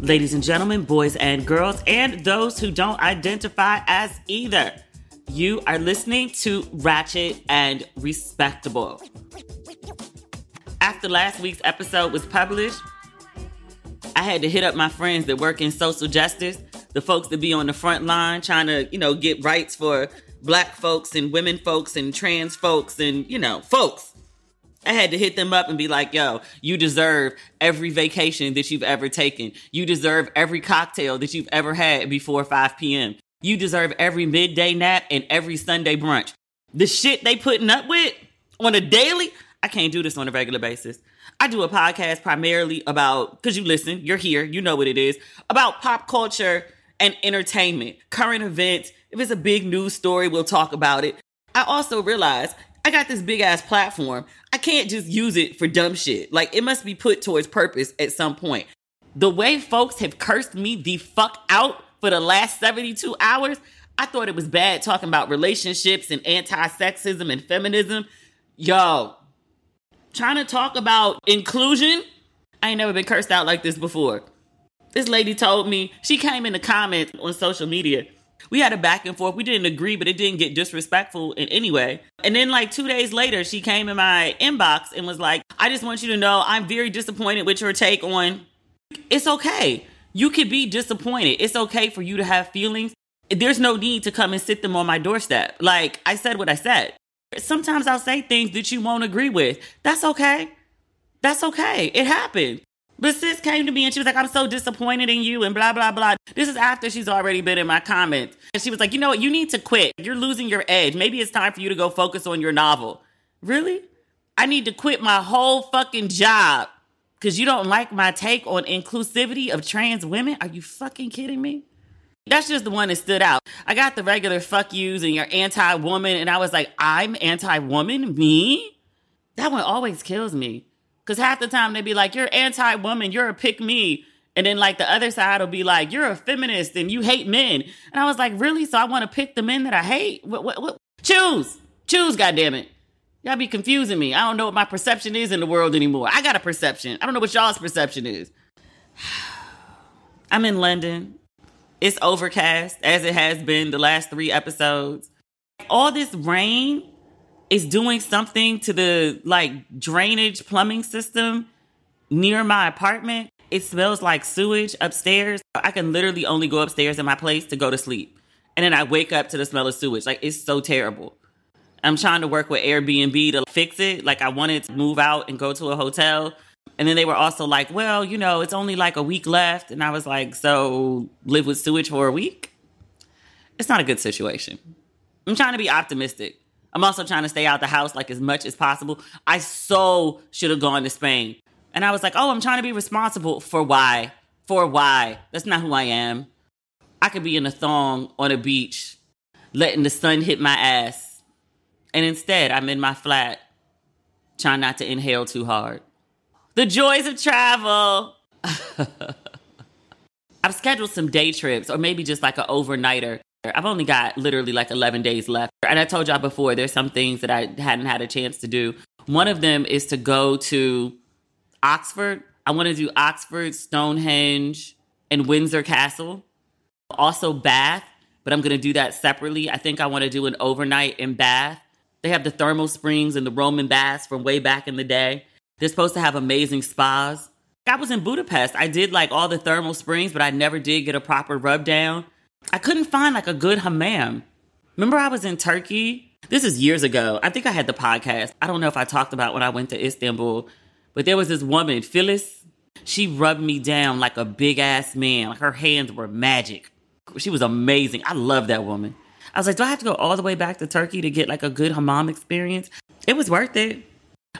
Ladies and gentlemen, boys and girls, and those who don't identify as either, you are listening to Ratchet and Respectable. After last week's episode was published, I had to hit up my friends that work in social justice, the folks that be on the front line trying to, you know, get rights for black folks and women folks and trans folks and, you know, folks. I had to hit them up and be like, yo, you deserve every vacation that you've ever taken. You deserve every cocktail that you've ever had before 5 p.m. You deserve every midday nap and every Sunday brunch. The shit they putting up with on a daily, I can't do this on a regular basis. I do a podcast primarily about, because you listen, you're here, you know what it is, about pop culture and entertainment, current events. If it's a big news story, we'll talk about it. I also realize I got this big ass platform. I can't just use it for dumb shit. Like it must be put towards purpose at some point. The way folks have cursed me the fuck out for the last 72 hours, I thought it was bad talking about relationships and anti sexism and feminism. Yo, trying to talk about inclusion, I ain't never been cursed out like this before. This lady told me, she came in the comments on social media. We had a back and forth. We didn't agree, but it didn't get disrespectful in any way. And then, like two days later, she came in my inbox and was like, I just want you to know I'm very disappointed with your take on it's okay. You could be disappointed. It's okay for you to have feelings. There's no need to come and sit them on my doorstep. Like I said what I said. Sometimes I'll say things that you won't agree with. That's okay. That's okay. It happened. But sis came to me and she was like, I'm so disappointed in you and blah, blah, blah. This is after she's already been in my comments. And she was like, you know what? You need to quit. You're losing your edge. Maybe it's time for you to go focus on your novel. Really? I need to quit my whole fucking job because you don't like my take on inclusivity of trans women? Are you fucking kidding me? That's just the one that stood out. I got the regular fuck yous and you're anti woman, and I was like, I'm anti woman? Me? That one always kills me. Because half the time they'd be like, you're anti woman, you're a pick me. And then like the other side will be like, you're a feminist and you hate men. And I was like, really? So I want to pick the men that I hate? What, what, what? Choose. Choose, goddammit. Y'all be confusing me. I don't know what my perception is in the world anymore. I got a perception. I don't know what y'all's perception is. I'm in London. It's overcast, as it has been the last three episodes. All this rain is doing something to the like drainage plumbing system near my apartment. It smells like sewage upstairs. I can literally only go upstairs in my place to go to sleep. And then I wake up to the smell of sewage. Like it's so terrible. I'm trying to work with Airbnb to fix it. Like I wanted to move out and go to a hotel. And then they were also like, well, you know, it's only like a week left. And I was like, so live with sewage for a week? It's not a good situation. I'm trying to be optimistic. I'm also trying to stay out the house like as much as possible. I so should have gone to Spain. And I was like, oh, I'm trying to be responsible for why? For why? That's not who I am. I could be in a thong on a beach, letting the sun hit my ass. And instead, I'm in my flat, trying not to inhale too hard. The joys of travel. I've scheduled some day trips or maybe just like an overnighter I've only got literally like 11 days left. And I told y'all before, there's some things that I hadn't had a chance to do. One of them is to go to Oxford. I want to do Oxford, Stonehenge, and Windsor Castle. Also, Bath, but I'm going to do that separately. I think I want to do an overnight in Bath. They have the thermal springs and the Roman baths from way back in the day. They're supposed to have amazing spas. I was in Budapest. I did like all the thermal springs, but I never did get a proper rub down. I couldn't find like a good hammam. Remember, I was in Turkey? This is years ago. I think I had the podcast. I don't know if I talked about when I went to Istanbul, but there was this woman, Phyllis. She rubbed me down like a big ass man. Like her hands were magic. She was amazing. I love that woman. I was like, do I have to go all the way back to Turkey to get like a good hammam experience? It was worth it.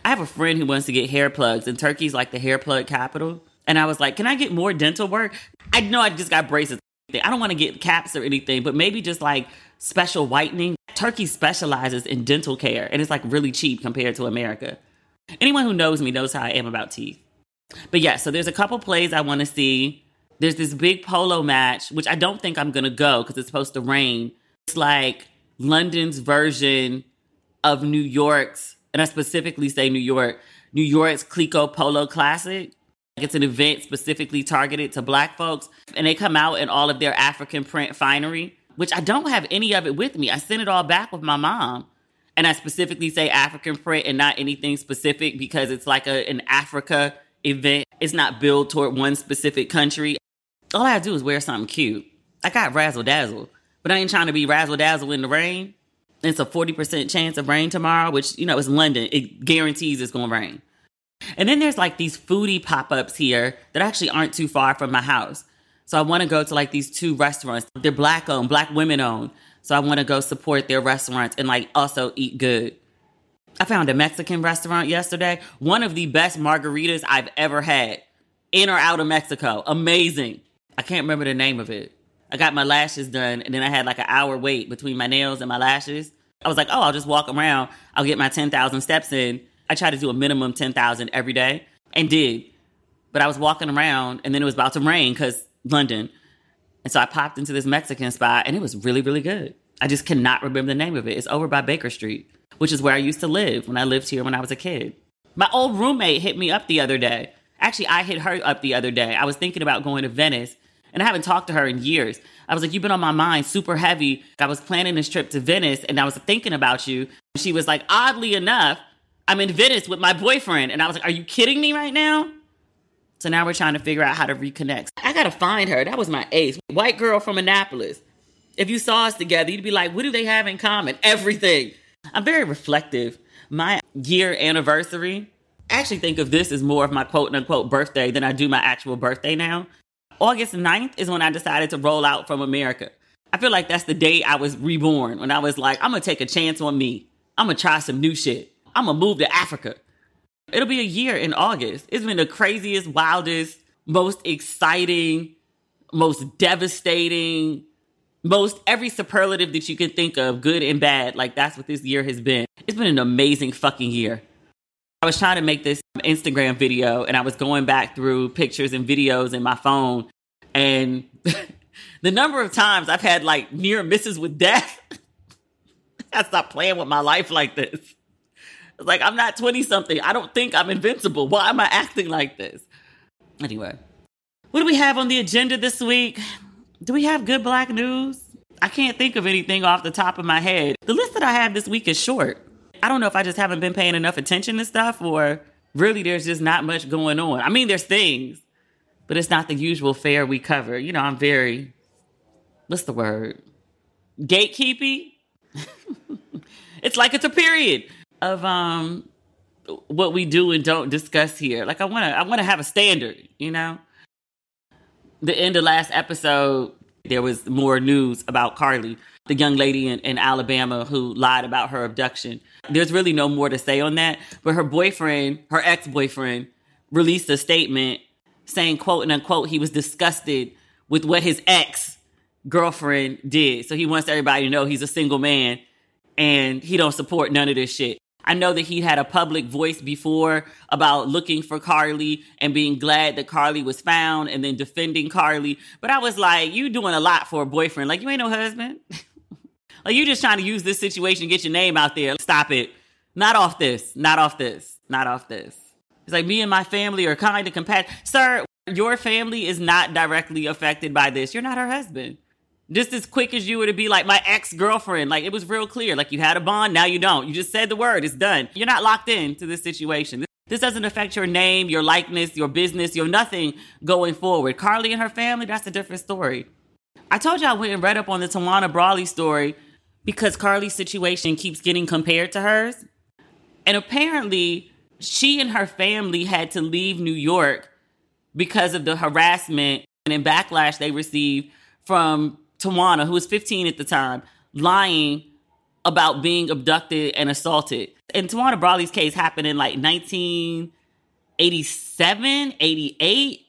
I have a friend who wants to get hair plugs, and Turkey's like the hair plug capital. And I was like, can I get more dental work? I know I just got braces. I don't want to get caps or anything, but maybe just like special whitening. Turkey specializes in dental care and it's like really cheap compared to America. Anyone who knows me knows how I am about teeth. But yeah, so there's a couple plays I want to see. There's this big polo match, which I don't think I'm going to go because it's supposed to rain. It's like London's version of New York's, and I specifically say New York, New York's Clicquot Polo Classic. It's an event specifically targeted to black folks, and they come out in all of their African print finery, which I don't have any of it with me. I sent it all back with my mom. And I specifically say African print and not anything specific because it's like a, an Africa event. It's not built toward one specific country. All I do is wear something cute. I got razzle dazzle, but I ain't trying to be razzle dazzle in the rain. It's a 40% chance of rain tomorrow, which, you know, it's London. It guarantees it's going to rain. And then there's like these foodie pop ups here that actually aren't too far from my house. So I want to go to like these two restaurants. They're black owned, black women owned. So I want to go support their restaurants and like also eat good. I found a Mexican restaurant yesterday. One of the best margaritas I've ever had in or out of Mexico. Amazing. I can't remember the name of it. I got my lashes done and then I had like an hour wait between my nails and my lashes. I was like, oh, I'll just walk around. I'll get my 10,000 steps in I tried to do a minimum 10,000 every day and did. But I was walking around and then it was about to rain because London. And so I popped into this Mexican spot and it was really, really good. I just cannot remember the name of it. It's over by Baker Street, which is where I used to live when I lived here when I was a kid. My old roommate hit me up the other day. Actually, I hit her up the other day. I was thinking about going to Venice and I haven't talked to her in years. I was like, You've been on my mind super heavy. I was planning this trip to Venice and I was thinking about you. She was like, Oddly enough, I'm in Venice with my boyfriend. And I was like, Are you kidding me right now? So now we're trying to figure out how to reconnect. I gotta find her. That was my ace. White girl from Annapolis. If you saw us together, you'd be like, What do they have in common? Everything. I'm very reflective. My year anniversary, I actually think of this as more of my quote unquote birthday than I do my actual birthday now. August 9th is when I decided to roll out from America. I feel like that's the day I was reborn when I was like, I'm gonna take a chance on me. I'm gonna try some new shit. I'm gonna move to Africa. It'll be a year in August. It's been the craziest, wildest, most exciting, most devastating, most every superlative that you can think of, good and bad. Like that's what this year has been. It's been an amazing fucking year. I was trying to make this Instagram video and I was going back through pictures and videos in my phone and the number of times I've had like near misses with death. I stopped playing with my life like this. Like, I'm not 20 something. I don't think I'm invincible. Why am I acting like this? Anyway, what do we have on the agenda this week? Do we have good black news? I can't think of anything off the top of my head. The list that I have this week is short. I don't know if I just haven't been paying enough attention to stuff or really there's just not much going on. I mean, there's things, but it's not the usual fare we cover. You know, I'm very, what's the word? Gatekeepy? it's like it's a period of um what we do and don't discuss here. Like I want to I want to have a standard, you know? The end of last episode there was more news about Carlee, the young lady in, in Alabama who lied about her abduction. There's really no more to say on that, but her boyfriend, her ex-boyfriend released a statement saying quote and unquote he was disgusted with what his ex girlfriend did. So he wants everybody to know he's a single man and he don't support none of this shit. I know that he had a public voice before about looking for Carlee and being glad that Carlee was found and then defending Carlee. But I was like, you doing a lot for a boyfriend. Like, you ain't no husband. like, you just trying to use this situation to get your name out there. Stop it. Not off this. Not off this. Not off this. It's like me and my family are kind of compassionate. Sir, your family is not directly affected by this. You're not her husband just as quick as you were to be like my ex girlfriend. Like it was real clear. Like you had a bond, now you don't. You just said the word, it's done. You're not locked in to this situation. This doesn't affect your name, your likeness, your business, your nothing going forward. Carlee and her family, that's a different story. I told you I went and read up on the Tawana Brawley story because Carlee's situation keeps getting compared to hers. And apparently, she and her family had to leave New York because of the harassment and backlash they received from Tawana, who was 15 at the time, lying about being abducted and assaulted. And Tawana Brawley's case happened in like 1987, 88.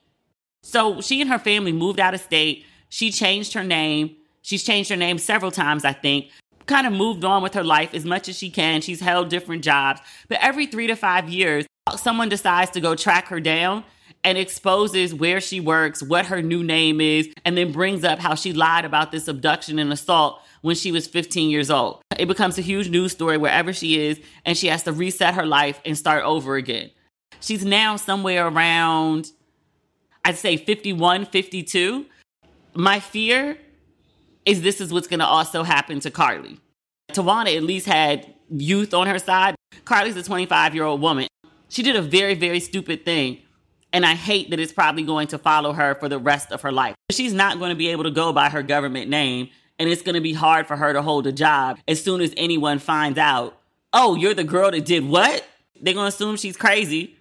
So she and her family moved out of state. She changed her name. She's changed her name several times, I think. Kind of moved on with her life as much as she can. She's held different jobs. But every three to five years, someone decides to go track her down and exposes where she works, what her new name is, and then brings up how she lied about this abduction and assault when she was 15 years old. It becomes a huge news story wherever she is, and she has to reset her life and start over again. She's now somewhere around I'd say 51, 52. My fear is this is what's to also happen to Carlee. Tawana at least had youth on her side. Carlee's a 25 year old woman. She did a very, very stupid thing. And I hate that it's probably going to follow her for the rest of her life. She's not going to be able to go by her government name. And it's going to be hard for her to hold a job as soon as anyone finds out, oh, you're the girl that did what? They're going to assume she's crazy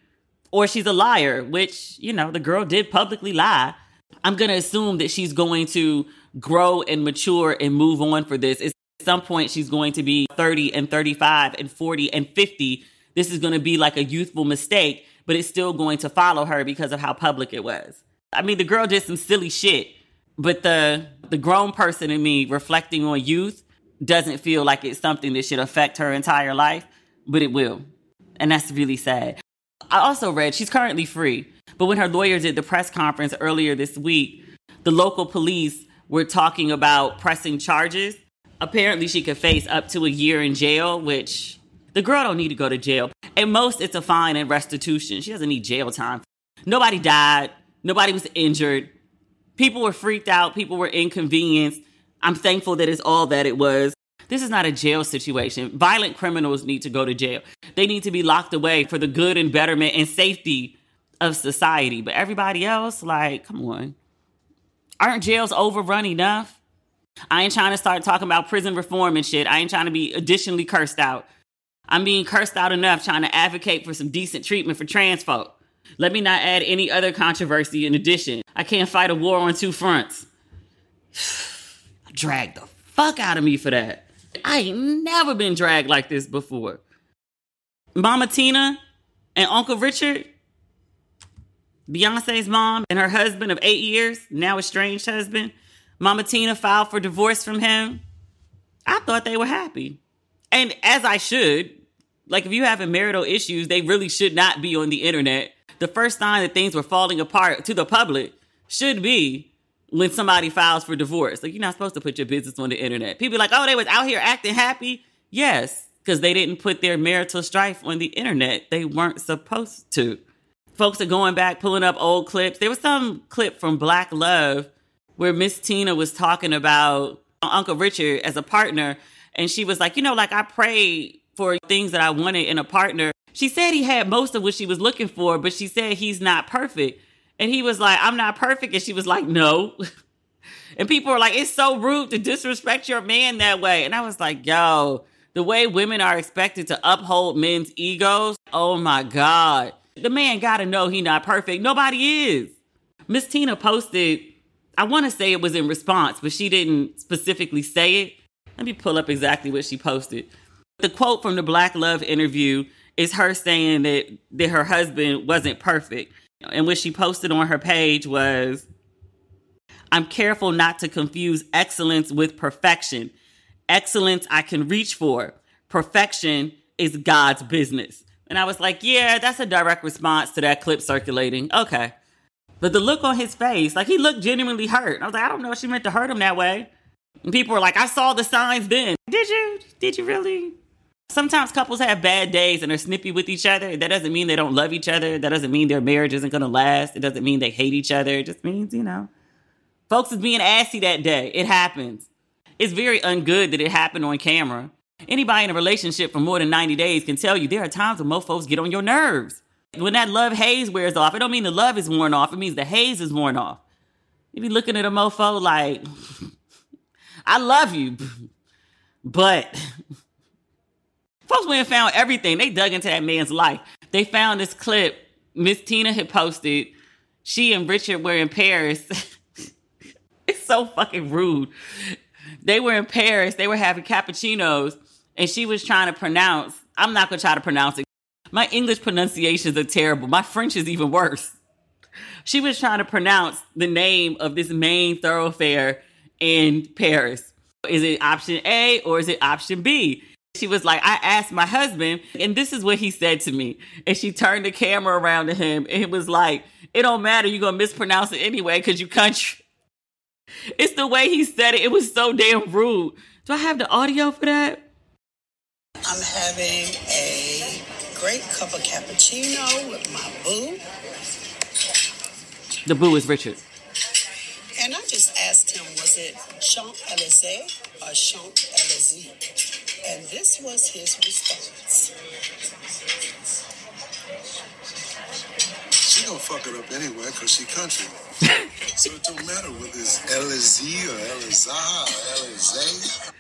or she's a liar, which, you know, the girl did publicly lie. I'm going to assume that she's going to grow and mature and move on for this. At some point, she's going to be 30 and 35 and 40 and 50. This is going to be like a youthful mistake, but it's still going to follow her because of how public it was. I mean, the girl did some silly shit, but the the grown person in me reflecting on youth doesn't feel like it's something that should affect her entire life, but it will. And that's really sad. I also read she's currently free, but when her lawyer did the press conference earlier this week, the local police were talking about pressing charges. Apparently, she could face up to a year in jail, which the girl don't need to go to jail. At most, it's a fine and restitution. She doesn't need jail time. Nobody died. Nobody was injured. People were freaked out. People were inconvenienced. I'm thankful that it's all that it was. This is not a jail situation. Violent criminals need to go to jail. They need to be locked away for the good and betterment and safety of society. But everybody else, like, come on. Aren't jails overrun enough? I ain't trying to start talking about prison reform and shit. I ain't trying to be additionally cursed out. I'm being cursed out enough trying to advocate for some decent treatment for trans folk. Let me not add any other controversy in addition. I can't fight a war on two fronts. Drag the fuck out of me for that. I ain't never been dragged like this before. Mama Tina and Uncle Richard, Beyonce's mom and her husband of eight years, now estranged husband, Mama Tina filed for divorce from him. I thought they were happy. And as I should, like if you having marital issues, they really should not be on the internet. The first sign that things were falling apart to the public should be when somebody files for divorce. Like you're not supposed to put your business on the internet. People like, oh, they was out here acting happy. Yes, because they didn't put their marital strife on the internet. They weren't supposed to. Folks are going back, pulling up old clips. There was some clip from Black Love where Miss Tina was talking about Uncle Richard as a partner. And she was like, you know, like I prayed for things that I wanted in a partner. She said he had most of what she was looking for, but she said he's not perfect. And he was like, I'm not perfect. And she was like, no. and people were like, it's so rude to disrespect your man that way. And I was like, yo, the way women are expected to uphold men's egos. Oh my God. The man gotta know he not perfect. Nobody is. Miss Tina posted, I want to say it was in response, but she didn't specifically say it. Let me pull up exactly what she posted. The quote from the Black Love interview is her saying that, that her husband wasn't perfect. And what she posted on her page was, I'm careful not to confuse excellence with perfection. Excellence I can reach for. Perfection is God's business. And I was like, yeah, that's a direct response to that clip circulating. Okay. But the look on his face, like he looked genuinely hurt. I was like, I don't know if she meant to hurt him that way. And people were like, I saw the signs then. Did you? Did you really? Sometimes couples have bad days and are snippy with each other. That doesn't mean they don't love each other. That doesn't mean their marriage isn't going to last. It doesn't mean they hate each other. It just means, you know, folks is being assy that day. It happens it's very ungood that it happened on camera. Anybody in a relationship for more than 90 days can tell you there are times when mofos get on your nerves. When that love haze wears off, it don't mean the love is worn off. It means the haze is worn off. You be looking at a mofo like, I love you, but folks went and found everything. They dug into that man's life. They found this clip Miss Tina had posted. She and Richard were in Paris. it's so fucking rude they were in Paris, they were having cappuccinos, and she was trying to pronounce. I'm not gonna try to pronounce it. My English pronunciations are terrible. My French is even worse. She was trying to pronounce the name of this main thoroughfare in Paris. Is it option A or is it option B? She was like, I asked my husband, and this is what he said to me. And she turned the camera around to him, and it was like, It don't matter, you're gonna mispronounce it anyway, because you country. It's the way he said it. It was so damn rude. Do I have the audio for that? I'm having a great cup of cappuccino with my boo. The boo is Richard. And I just asked him, was it Champ Elysees or Champ Elysees? And this was his response. She gonna fuck it up anyway, cause she country. so it don't matter whether it's Elysees or Elizah or Elysees.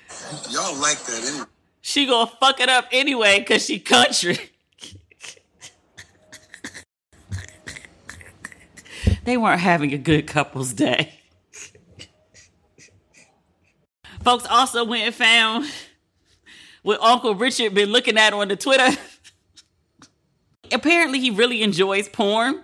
Y'all like that anyway. She gonna fuck it up anyway because she country. they weren't having a good couple's day. Folks also went and found what Uncle Richard been looking at on the Twitter. Apparently, he really enjoys porn.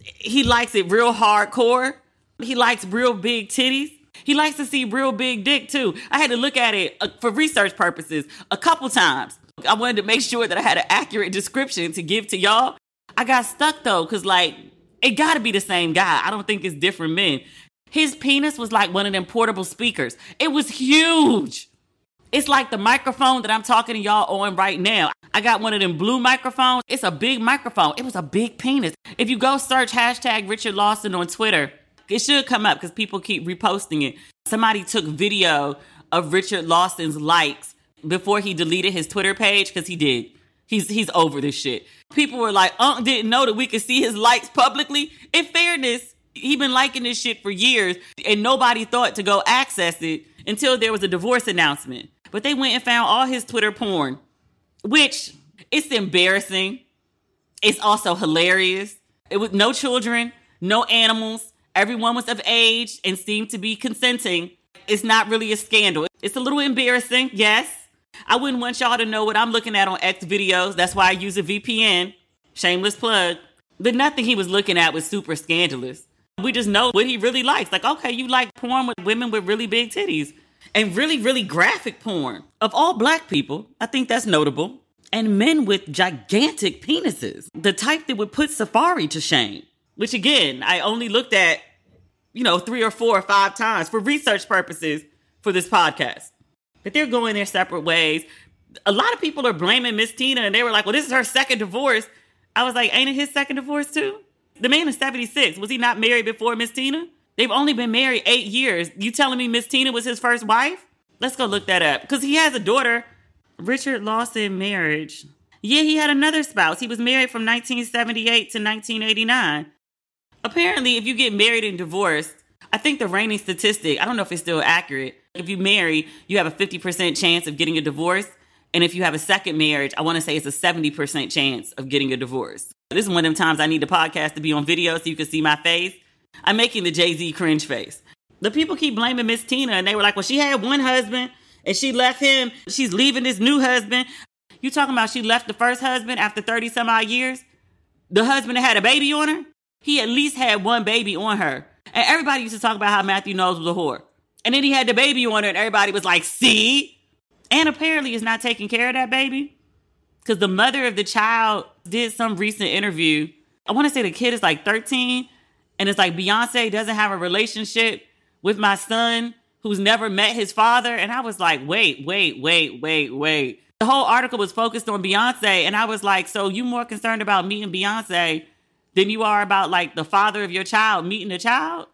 He likes it real hardcore. He likes real big titties. He likes to see real big dick too. I had to look at it uh, for research purposes a couple times. I wanted to make sure that I had an accurate description to give to y'all. I got stuck though, because like, it gotta be the same guy. I don't think it's different men. His penis was like one of them portable speakers. It was huge. It's like the microphone that I'm talking to y'all on right now. I got one of them blue microphones. It's a big microphone. It was a big penis. If you go search hashtag Richard Lawson on Twitter, it should come up because people keep reposting it. Somebody took video of Richard Lawson's likes before he deleted his Twitter page because he did. He's he's over this shit. People were like, Unc didn't know that we could see his likes publicly. In fairness, he been liking this shit for years, and nobody thought to go access it until there was a divorce announcement. But they went and found all his Twitter porn, which it's embarrassing. It's also hilarious. It was no children, no animals. Everyone was of age and seemed to be consenting. It's not really a scandal. It's a little embarrassing, yes. I wouldn't want y'all to know what I'm looking at on X videos. That's why I use a VPN. Shameless plug. But nothing he was looking at was super scandalous. We just know what he really likes. Like, okay, you like porn with women with really big titties and really, really graphic porn of all black people. I think that's notable. And men with gigantic penises, the type that would put Safari to shame, which again, I only looked at, you know, three or four or five times for research purposes for this podcast. But they're going their separate ways. A lot of people are blaming Miss Tina and they were like, well, this is her second divorce. I was like, ain't it his second divorce too? The man is 76. Was he not married before Miss Tina? They've only been married eight years. You telling me Miss Tina was his first wife? Let's go look that up. Because he has a daughter. Richard Lawson marriage. Yeah, he had another spouse. He was married from 1978 to 1989. Apparently, if you get married and divorced, I think the reigning statistic, I don't know if it's still accurate. If you marry, you have a 50% chance of getting a divorce. And if you have a second marriage, I want to say it's a 70% chance of getting a divorce. This is one of them times I need the podcast to be on video so you can see my face. I'm making the Jay Z cringe face. The people keep blaming Miss Tina and they were like, well, she had one husband and she left him. She's leaving this new husband. You talking about she left the first husband after 30 some odd years? The husband that had a baby on her? He at least had one baby on her. And everybody used to talk about how Mathew Knowles was a whore. And then he had the baby on her and everybody was like, see? And apparently is not taking care of that baby. Because the mother of the child did some recent interview. I want to say the kid is like 13. And it's like Beyonce doesn't have a relationship with my son who's never met his father. And I was like, wait, wait, wait, wait, wait. The whole article was focused on Beyonce. And I was like, so you more concerned about me and Beyonce than you are about like the father of your child meeting the child?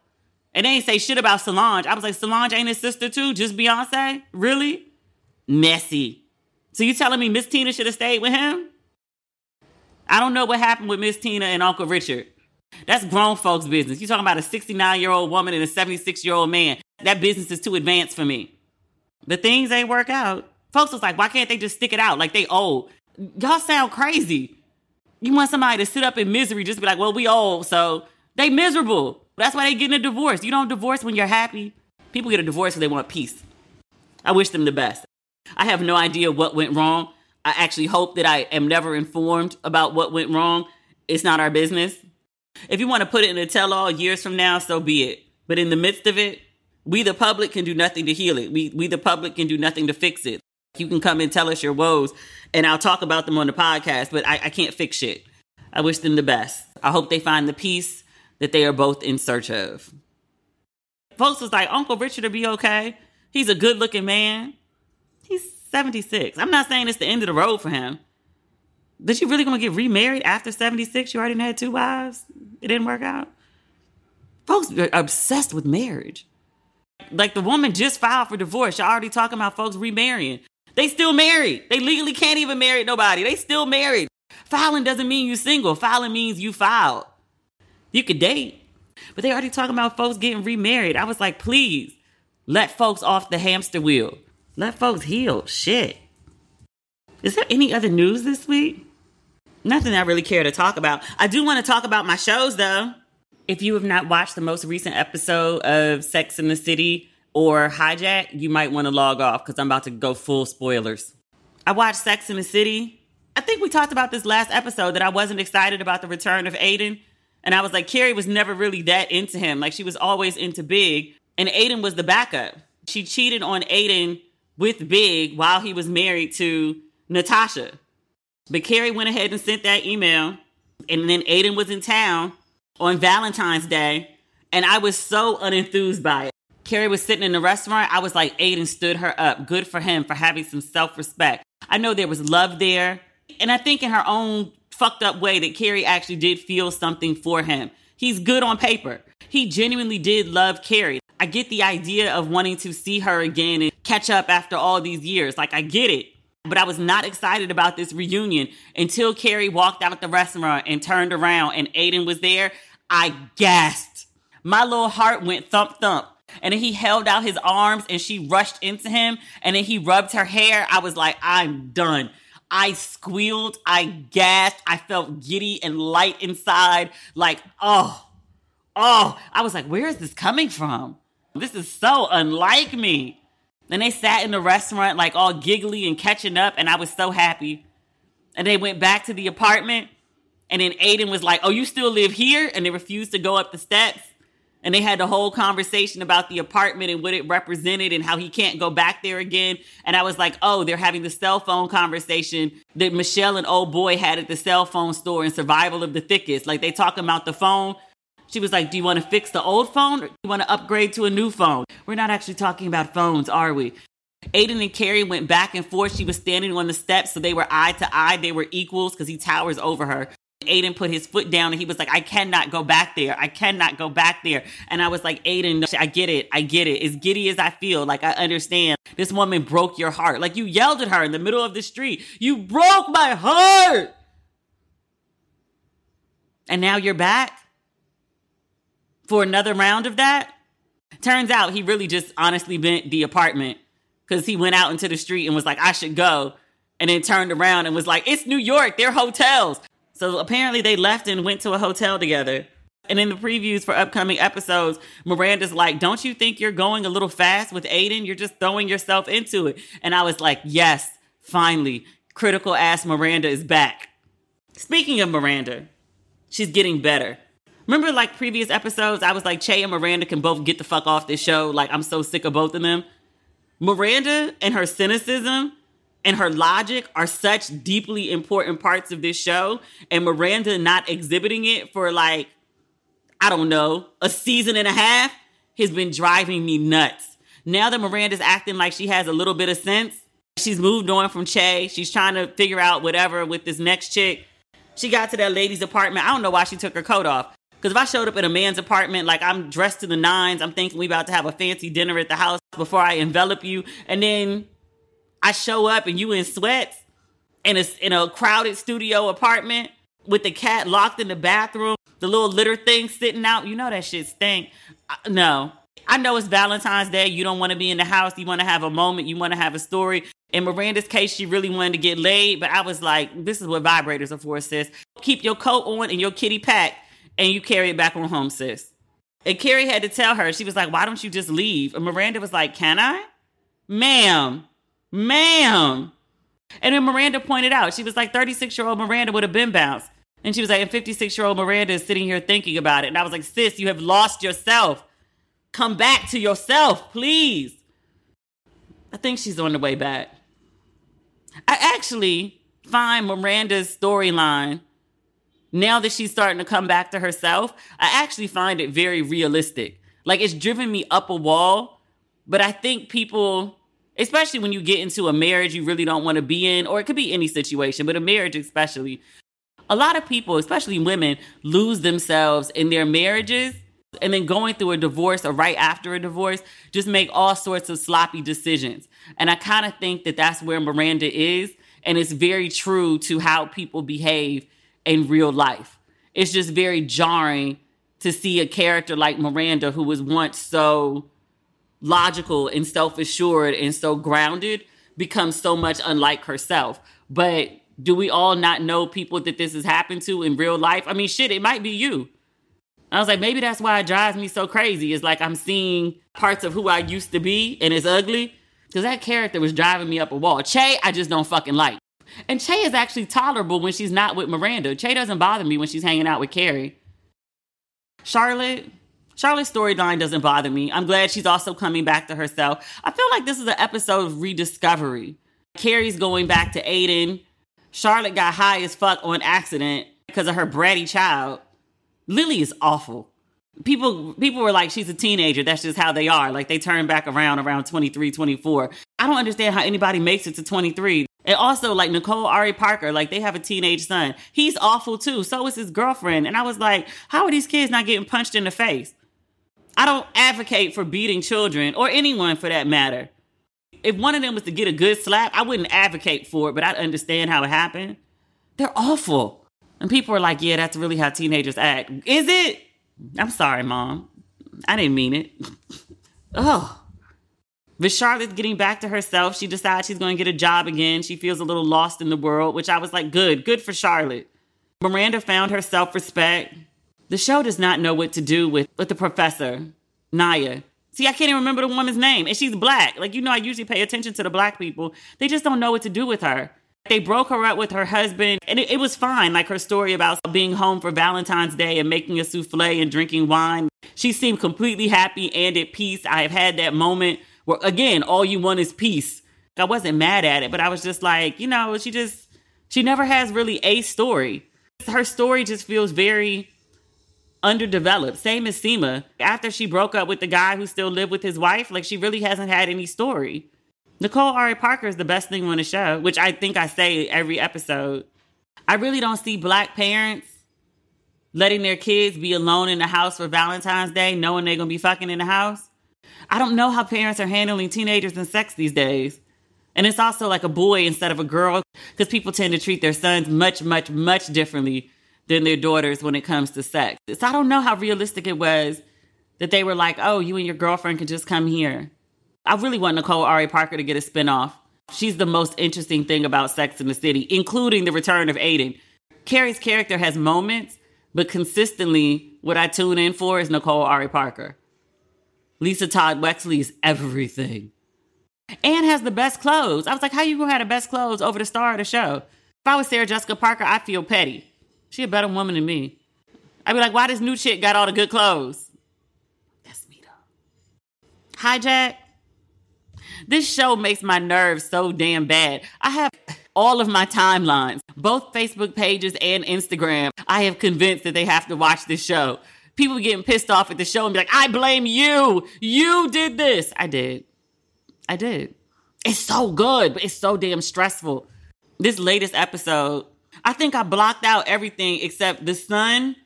And they ain't say shit about Solange. I was like, Solange ain't his sister too? Just Beyonce? Really? Messy. So you telling me Miss Tina should have stayed with him? I don't know what happened with Miss Tina and Uncle Richard. That's grown folks' business. You're talking about a 69 year old woman and a 76 year old man. That business is too advanced for me. The things ain't work out. Folks was like, why can't they just stick it out like they old? Y'all sound crazy. You want somebody to sit up in misery, just be like, well, we old, so they miserable. That's why they getting a divorce. You don't divorce when you're happy. People get a divorce because they want peace. I wish them the best. I have no idea what went wrong. I actually hope that I am never informed about what went wrong. It's not our business. If you want to put it in a tell all years from now, so be it. But in the midst of it, we the public can do nothing to heal it. We we the public can do nothing to fix it. You can come and tell us your woes, and I'll talk about them on the podcast, but I, I can't fix shit. I wish them the best. I hope they find the peace that they are both in search of. Folks was like, Uncle Richard will be okay. He's a good looking man. He's 76. I'm not saying it's the end of the road for him. But you really gonna get remarried after 76? You already had two wives? It didn't work out? Folks are obsessed with marriage. Like the woman just filed for divorce. Y'all already talking about folks remarrying. They still married. They legally can't even marry nobody. They still married. Filing doesn't mean you single. Filing means you filed. You could date. But they already talking about folks getting remarried. I was like, please, let folks off the hamster wheel. Let folks heal. Shit. Is there any other news this week? Nothing I really care to talk about. I do want to talk about my shows though. If you have not watched the most recent episode of Sex in the City or Hijack, you might want to log off because I'm about to go full spoilers. I watched Sex in the City. I think we talked about this last episode that I wasn't excited about the return of Aidan. And I was like, Carrie was never really that into him. Like she was always into Big, and Aidan was the backup. She cheated on Aidan with Big while he was married to Natasha. But Carrie went ahead and sent that email, and then Aidan was in town on Valentine's Day, and I was so unenthused by it. Carrie was sitting in the restaurant. I was like, Aidan stood her up. Good for him for having some self respect. I know there was love there. And I think in her own fucked up way that Carrie actually did feel something for him. He's good on paper. He genuinely did love Carrie. I get the idea of wanting to see her again and catch up after all these years. Like, I get it. But I was not excited about this reunion until Carrie walked out of the restaurant and turned around and Aidan was there. I gasped. My little heart went thump thump. And then he held out his arms and she rushed into him and then he rubbed her hair. I was like, I'm done. I squealed, I gasped, I felt giddy and light inside. Like, oh, oh, I was like, where is this coming from? This is so unlike me. And they sat in the restaurant, like all giggly and catching up, and I was so happy. And they went back to the apartment, and then Aidan was like, Oh, you still live here? And they refused to go up the steps and they had the whole conversation about the apartment and what it represented and how he can't go back there again. And I was like, oh, they're having the cell phone conversation that Michelle and old boy had at the cell phone store in Survival of the Thickest. Like they talking about the phone. She was like, do you want to fix the old phone or do you want to upgrade to a new phone? We're not actually talking about phones, are we? Aidan and Carrie went back and forth. She was standing on the steps, so they were eye to eye. They were equals because he towers over her. Aidan put his foot down and he was like, I cannot go back there. I cannot go back there. And I was like, Aidan, I get it. I get it. As giddy as I feel, like I understand. This woman broke your heart. Like you yelled at her in the middle of the street. You broke my heart. And now you're back for another round of that. Turns out he really just honestly bent the apartment because he went out into the street and was like, I should go. And then turned around and was like, It's New York. They're hotels. So apparently they left and went to a hotel together. And in the previews for upcoming episodes, Miranda's like, Don't you think you're going a little fast with Aidan? You're just throwing yourself into it. And I was like, Yes, finally, critical ass Miranda is back. Speaking of Miranda, she's getting better. Remember, like previous episodes, I was like, Che and Miranda can both get the fuck off this show. Like, I'm so sick of both of them. Miranda and her cynicism and her logic are such deeply important parts of this show and Miranda not exhibiting it for like I don't know, a season and a half has been driving me nuts. Now that Miranda's acting like she has a little bit of sense, she's moved on from Che. She's trying to figure out whatever with this next chick. She got to that lady's apartment. I don't know why she took her coat off. Because if I showed up at a man's apartment, like I'm dressed to the nines, I'm thinking we about to have a fancy dinner at the house before I envelop you. And then I show up and you in sweats in a, in a crowded studio apartment with the cat locked in the bathroom, the little litter thing sitting out. You know that shit stink. No. I know it's Valentine's Day. You don't want to be in the house. You want to have a moment. You want to have a story. In Miranda's case, she really wanted to get laid, but I was like, this is what vibrators are for, sis. Keep your coat on and your kitty packed and you carry it back on home, sis. And Carrie had to tell her, she was like, why don't you just leave? And Miranda was like, can I? Ma'am, ma'am. And then Miranda pointed out, she was like, 36 year old Miranda would have been bounced. And she was like, and 56 year old Miranda is sitting here thinking about it. And I was like, sis, you have lost yourself. Come back to yourself, please. I think she's on the way back. I actually find Miranda's storyline, now that she's starting to come back to herself, I actually find it very realistic. Like it's driven me up a wall, but I think people especially when you get into a marriage you really don't want to be in, or it could be any situation, but a marriage especially. A lot of people, especially women, lose themselves in their marriages and then going through a divorce or right after a divorce just make all sorts of sloppy decisions. And I kind of think that that's where Miranda is. And it's very true to how people behave in real life. It's just very jarring to see a character like Miranda, who was once so logical and self assured and so grounded, becomes so much unlike herself. But do we all not know people that this has happened to in real life? I mean, shit, it might be you. I was like, maybe that's why it drives me so crazy. It's like I'm seeing parts of who I used to be and it's ugly. Because that character was driving me up a wall. Che, I just don't fucking like. And Che is actually tolerable when she's not with Miranda. Che doesn't bother me when she's hanging out with Carrie. Charlotte, Charlotte's storyline doesn't bother me. I'm glad she's also coming back to herself. I feel like this is an episode of rediscovery. Carrie's going back to Aidan. Charlotte got high as fuck on accident because of her bratty child. Lily is awful. People people were like she's a teenager. That's just how they are. Like they turn back around around 23, 24. I don't understand how anybody makes it to 23. And also like Nicole Ari Parker, like they have a teenage son. He's awful too. So is his girlfriend. And I was like, how are these kids not getting punched in the face? I don't advocate for beating children or anyone for that matter. If one of them was to get a good slap, I wouldn't advocate for it, but I'd understand how it happened. They're awful. And people are like, yeah, that's really how teenagers act. Is it? I'm sorry, mom. I didn't mean it. oh. But Charlotte's getting back to herself. She decides she's going to get a job again. She feels a little lost in the world, which I was like, good, good for Charlotte. Miranda found her self respect. The show does not know what to do with, with the professor, Nya. See, I can't even remember the woman's name, and she's black. Like, you know, I usually pay attention to the black people. They just don't know what to do with her. They broke her up with her husband, and it, it, was fine. Like her story about being home for Valentine's Day and making a souffle and drinking wine. She seemed completely happy and at peace. I have had that moment where, again, all you want is peace. I wasn't mad at it, but I was just like, you know, she just, she never has really a story. Her story just feels very underdeveloped. Same as Seema. After she broke up with the guy who still lived with his wife, like she really hasn't had any story. Nicole Ari Parker is the best thing on the show, which I think I say every episode. I really don't see black parents letting their kids be alone in the house for Valentine's Day, knowing they're gonna be fucking in the house. I don't know how parents are handling teenagers and sex these days. And it's also like a boy instead of a girl, because people tend to treat their sons much, much, much differently than their daughters when it comes to sex. So I don't know how realistic it was that they were like, oh, you and your girlfriend can just come here. I really want Nicole Ari Parker to get a spinoff. She's the most interesting thing about Sex in the City, including the return of Aidan. Carrie's character has moments, but consistently, what I tune in for is Nicole Ari Parker. Lisa Todd Wexley is everything. And has the best clothes. I was like, how you gonna have the best clothes over the star of the show? If I was Sarah Jessica Parker, I feel petty. She a better woman than me. I'd be like, why this new chick got all the good clothes? That's me though. Hijack. This show makes my nerves so damn bad. I have all of my timelines, both Facebook pages and Instagram. I have convinced that they have to watch this show. People getting pissed off at the show and be like, I blame you. You did this. I did. I did. It's so good, but it's so damn stressful. This latest episode, I think I blocked out everything except the son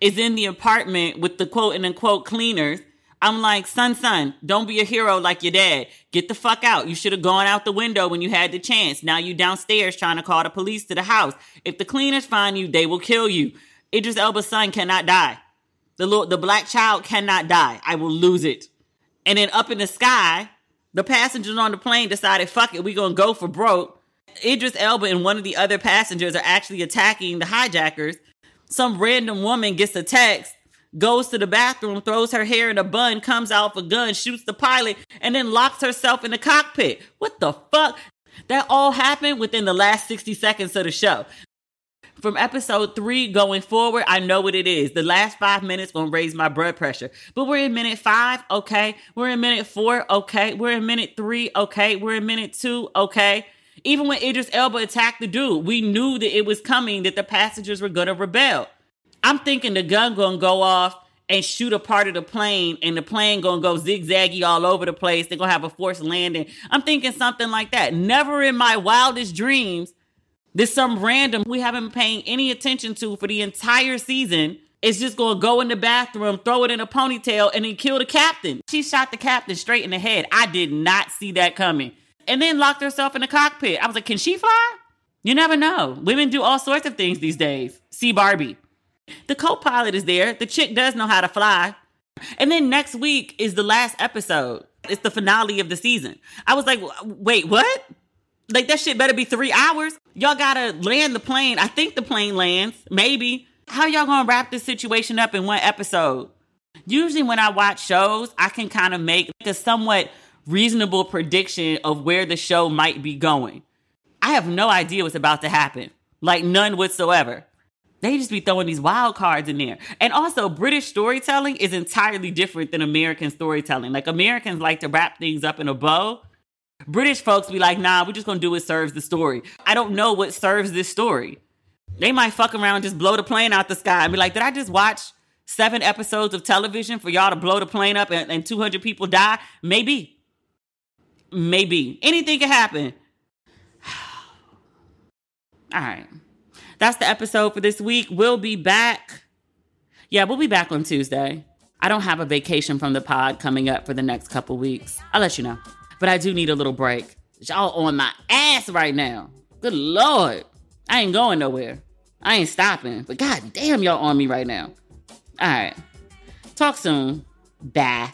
is in the apartment with the quote and unquote cleaners. I'm like, son, son, don't be a hero like your dad. Get the fuck out. You should have gone out the window when you had the chance. Now you downstairs trying to call the police to the house. If the cleaners find you, they will kill you. Idris Elba's son cannot die. The little, the black child cannot die. I will lose it. And then up in the sky, the passengers on the plane decided, fuck it, we gonna go for broke. Idris Elba and one of the other passengers are actually attacking the hijackers. Some random woman gets a text, goes to the bathroom, throws her hair in a bun, comes out with a gun, shoots the pilot, and then locks herself in the cockpit. What the fuck? That all happened within the last 60 seconds of the show. From episode three going forward, I know what it is. The last five minutes gonna raise my blood pressure. But we're in minute five, okay. We're in minute four, okay. We're in minute three, okay. We're in minute two, okay. Even when Idris Elba attacked the dude, we knew that it was coming, that the passengers were gonna rebel. I'm thinking the gun gonna go off and shoot a part of the plane, and the plane gonna go zigzaggy all over the place. They're gonna have a forced landing. I'm thinking something like that. Never in my wildest dreams, there's some random we haven't been paying any attention to for the entire season is just gonna go in the bathroom, throw it in a ponytail, and then kill the captain. She shot the captain straight in the head. I did not see that coming. And then locked herself in the cockpit. I was like, can she fly? You never know. Women do all sorts of things these days. See Barbie. The co pilot is there. The chick does know how to fly. And then next week is the last episode. It's the finale of the season. I was like, wait, what? Like, that shit better be three hours. Y'all gotta land the plane. I think the plane lands. Maybe. How y'all gonna wrap this situation up in one episode? Usually, when I watch shows, I can kind of make a somewhat reasonable prediction of where the show might be going. I have no idea what's about to happen. Like, none whatsoever. They just be throwing these wild cards in there. And also, British storytelling is entirely different than American storytelling. Like, Americans like to wrap things up in a bow. British folks be like, nah, we're just gonna do what serves the story. I don't know what serves this story. They might fuck around and just blow the plane out the sky and be like, did I just watch seven episodes of television for y'all to blow the plane up and, and 200 people die? Maybe. Maybe. Anything can happen. All right. That's the episode for this week. We'll be back. Yeah, we'll be back on Tuesday. I don't have a vacation from the pod coming up for the next couple weeks. I'll let you know. But I do need a little break. Y'all on my ass right now. Good Lord. I ain't going nowhere. I ain't stopping. But god damn, y'all on me right now. All right. Talk soon. Bye.